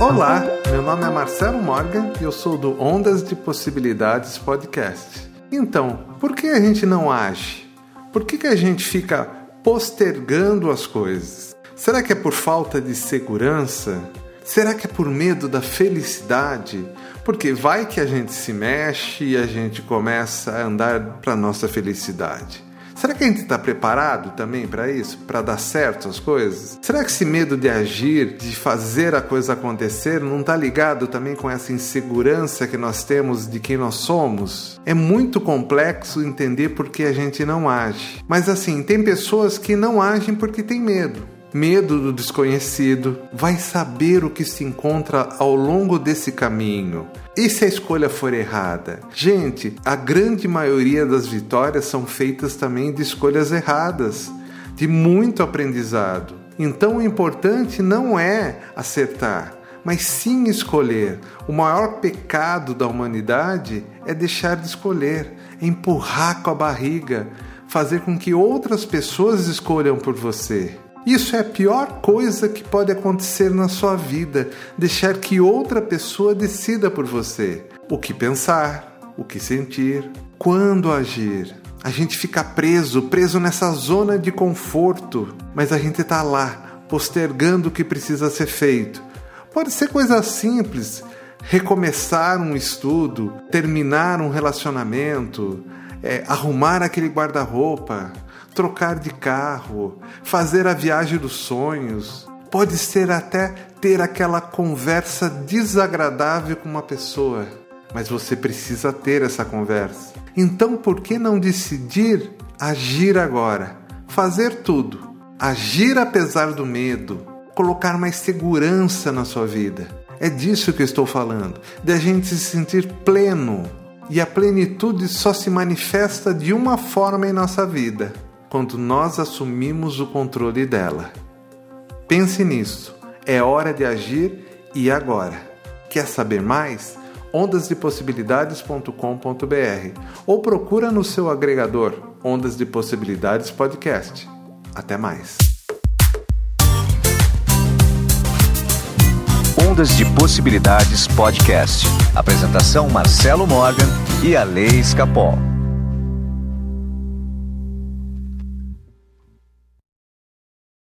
Olá, meu nome é Marcelo Morgan e eu sou do Ondas de Possibilidades Podcast. Então, por que a gente não age? Por que, que a gente fica postergando as coisas? Será que é por falta de segurança? Será que é por medo da felicidade? Porque vai que a gente se mexe e a gente começa a andar para nossa felicidade. Será que a gente está preparado também para isso? Para dar certo as coisas? Será que esse medo de agir, de fazer a coisa acontecer, não está ligado também com essa insegurança que nós temos de quem nós somos? É muito complexo entender por que a gente não age. Mas assim, tem pessoas que não agem porque têm medo medo do desconhecido, vai saber o que se encontra ao longo desse caminho. E se a escolha for errada? Gente, a grande maioria das vitórias são feitas também de escolhas erradas, de muito aprendizado. Então o importante não é acertar, mas sim escolher. O maior pecado da humanidade é deixar de escolher, é empurrar com a barriga, fazer com que outras pessoas escolham por você. Isso é a pior coisa que pode acontecer na sua vida, deixar que outra pessoa decida por você o que pensar, o que sentir, quando agir. A gente fica preso, preso nessa zona de conforto, mas a gente está lá, postergando o que precisa ser feito. Pode ser coisa simples, recomeçar um estudo, terminar um relacionamento, é, arrumar aquele guarda-roupa, trocar de carro, fazer a viagem dos sonhos. Pode ser até ter aquela conversa desagradável com uma pessoa, mas você precisa ter essa conversa. Então, por que não decidir agir agora? Fazer tudo. Agir apesar do medo, colocar mais segurança na sua vida. É disso que eu estou falando, de a gente se sentir pleno. E a plenitude só se manifesta de uma forma em nossa vida: quando nós assumimos o controle dela. Pense nisso. É hora de agir e agora. Quer saber mais? ondasdepossibilidades.com.br ou procura no seu agregador Ondas de Possibilidades Podcast. Até mais. Ondas de Possibilidades Podcast. Apresentação Marcelo Morgan e a Lei Escapol.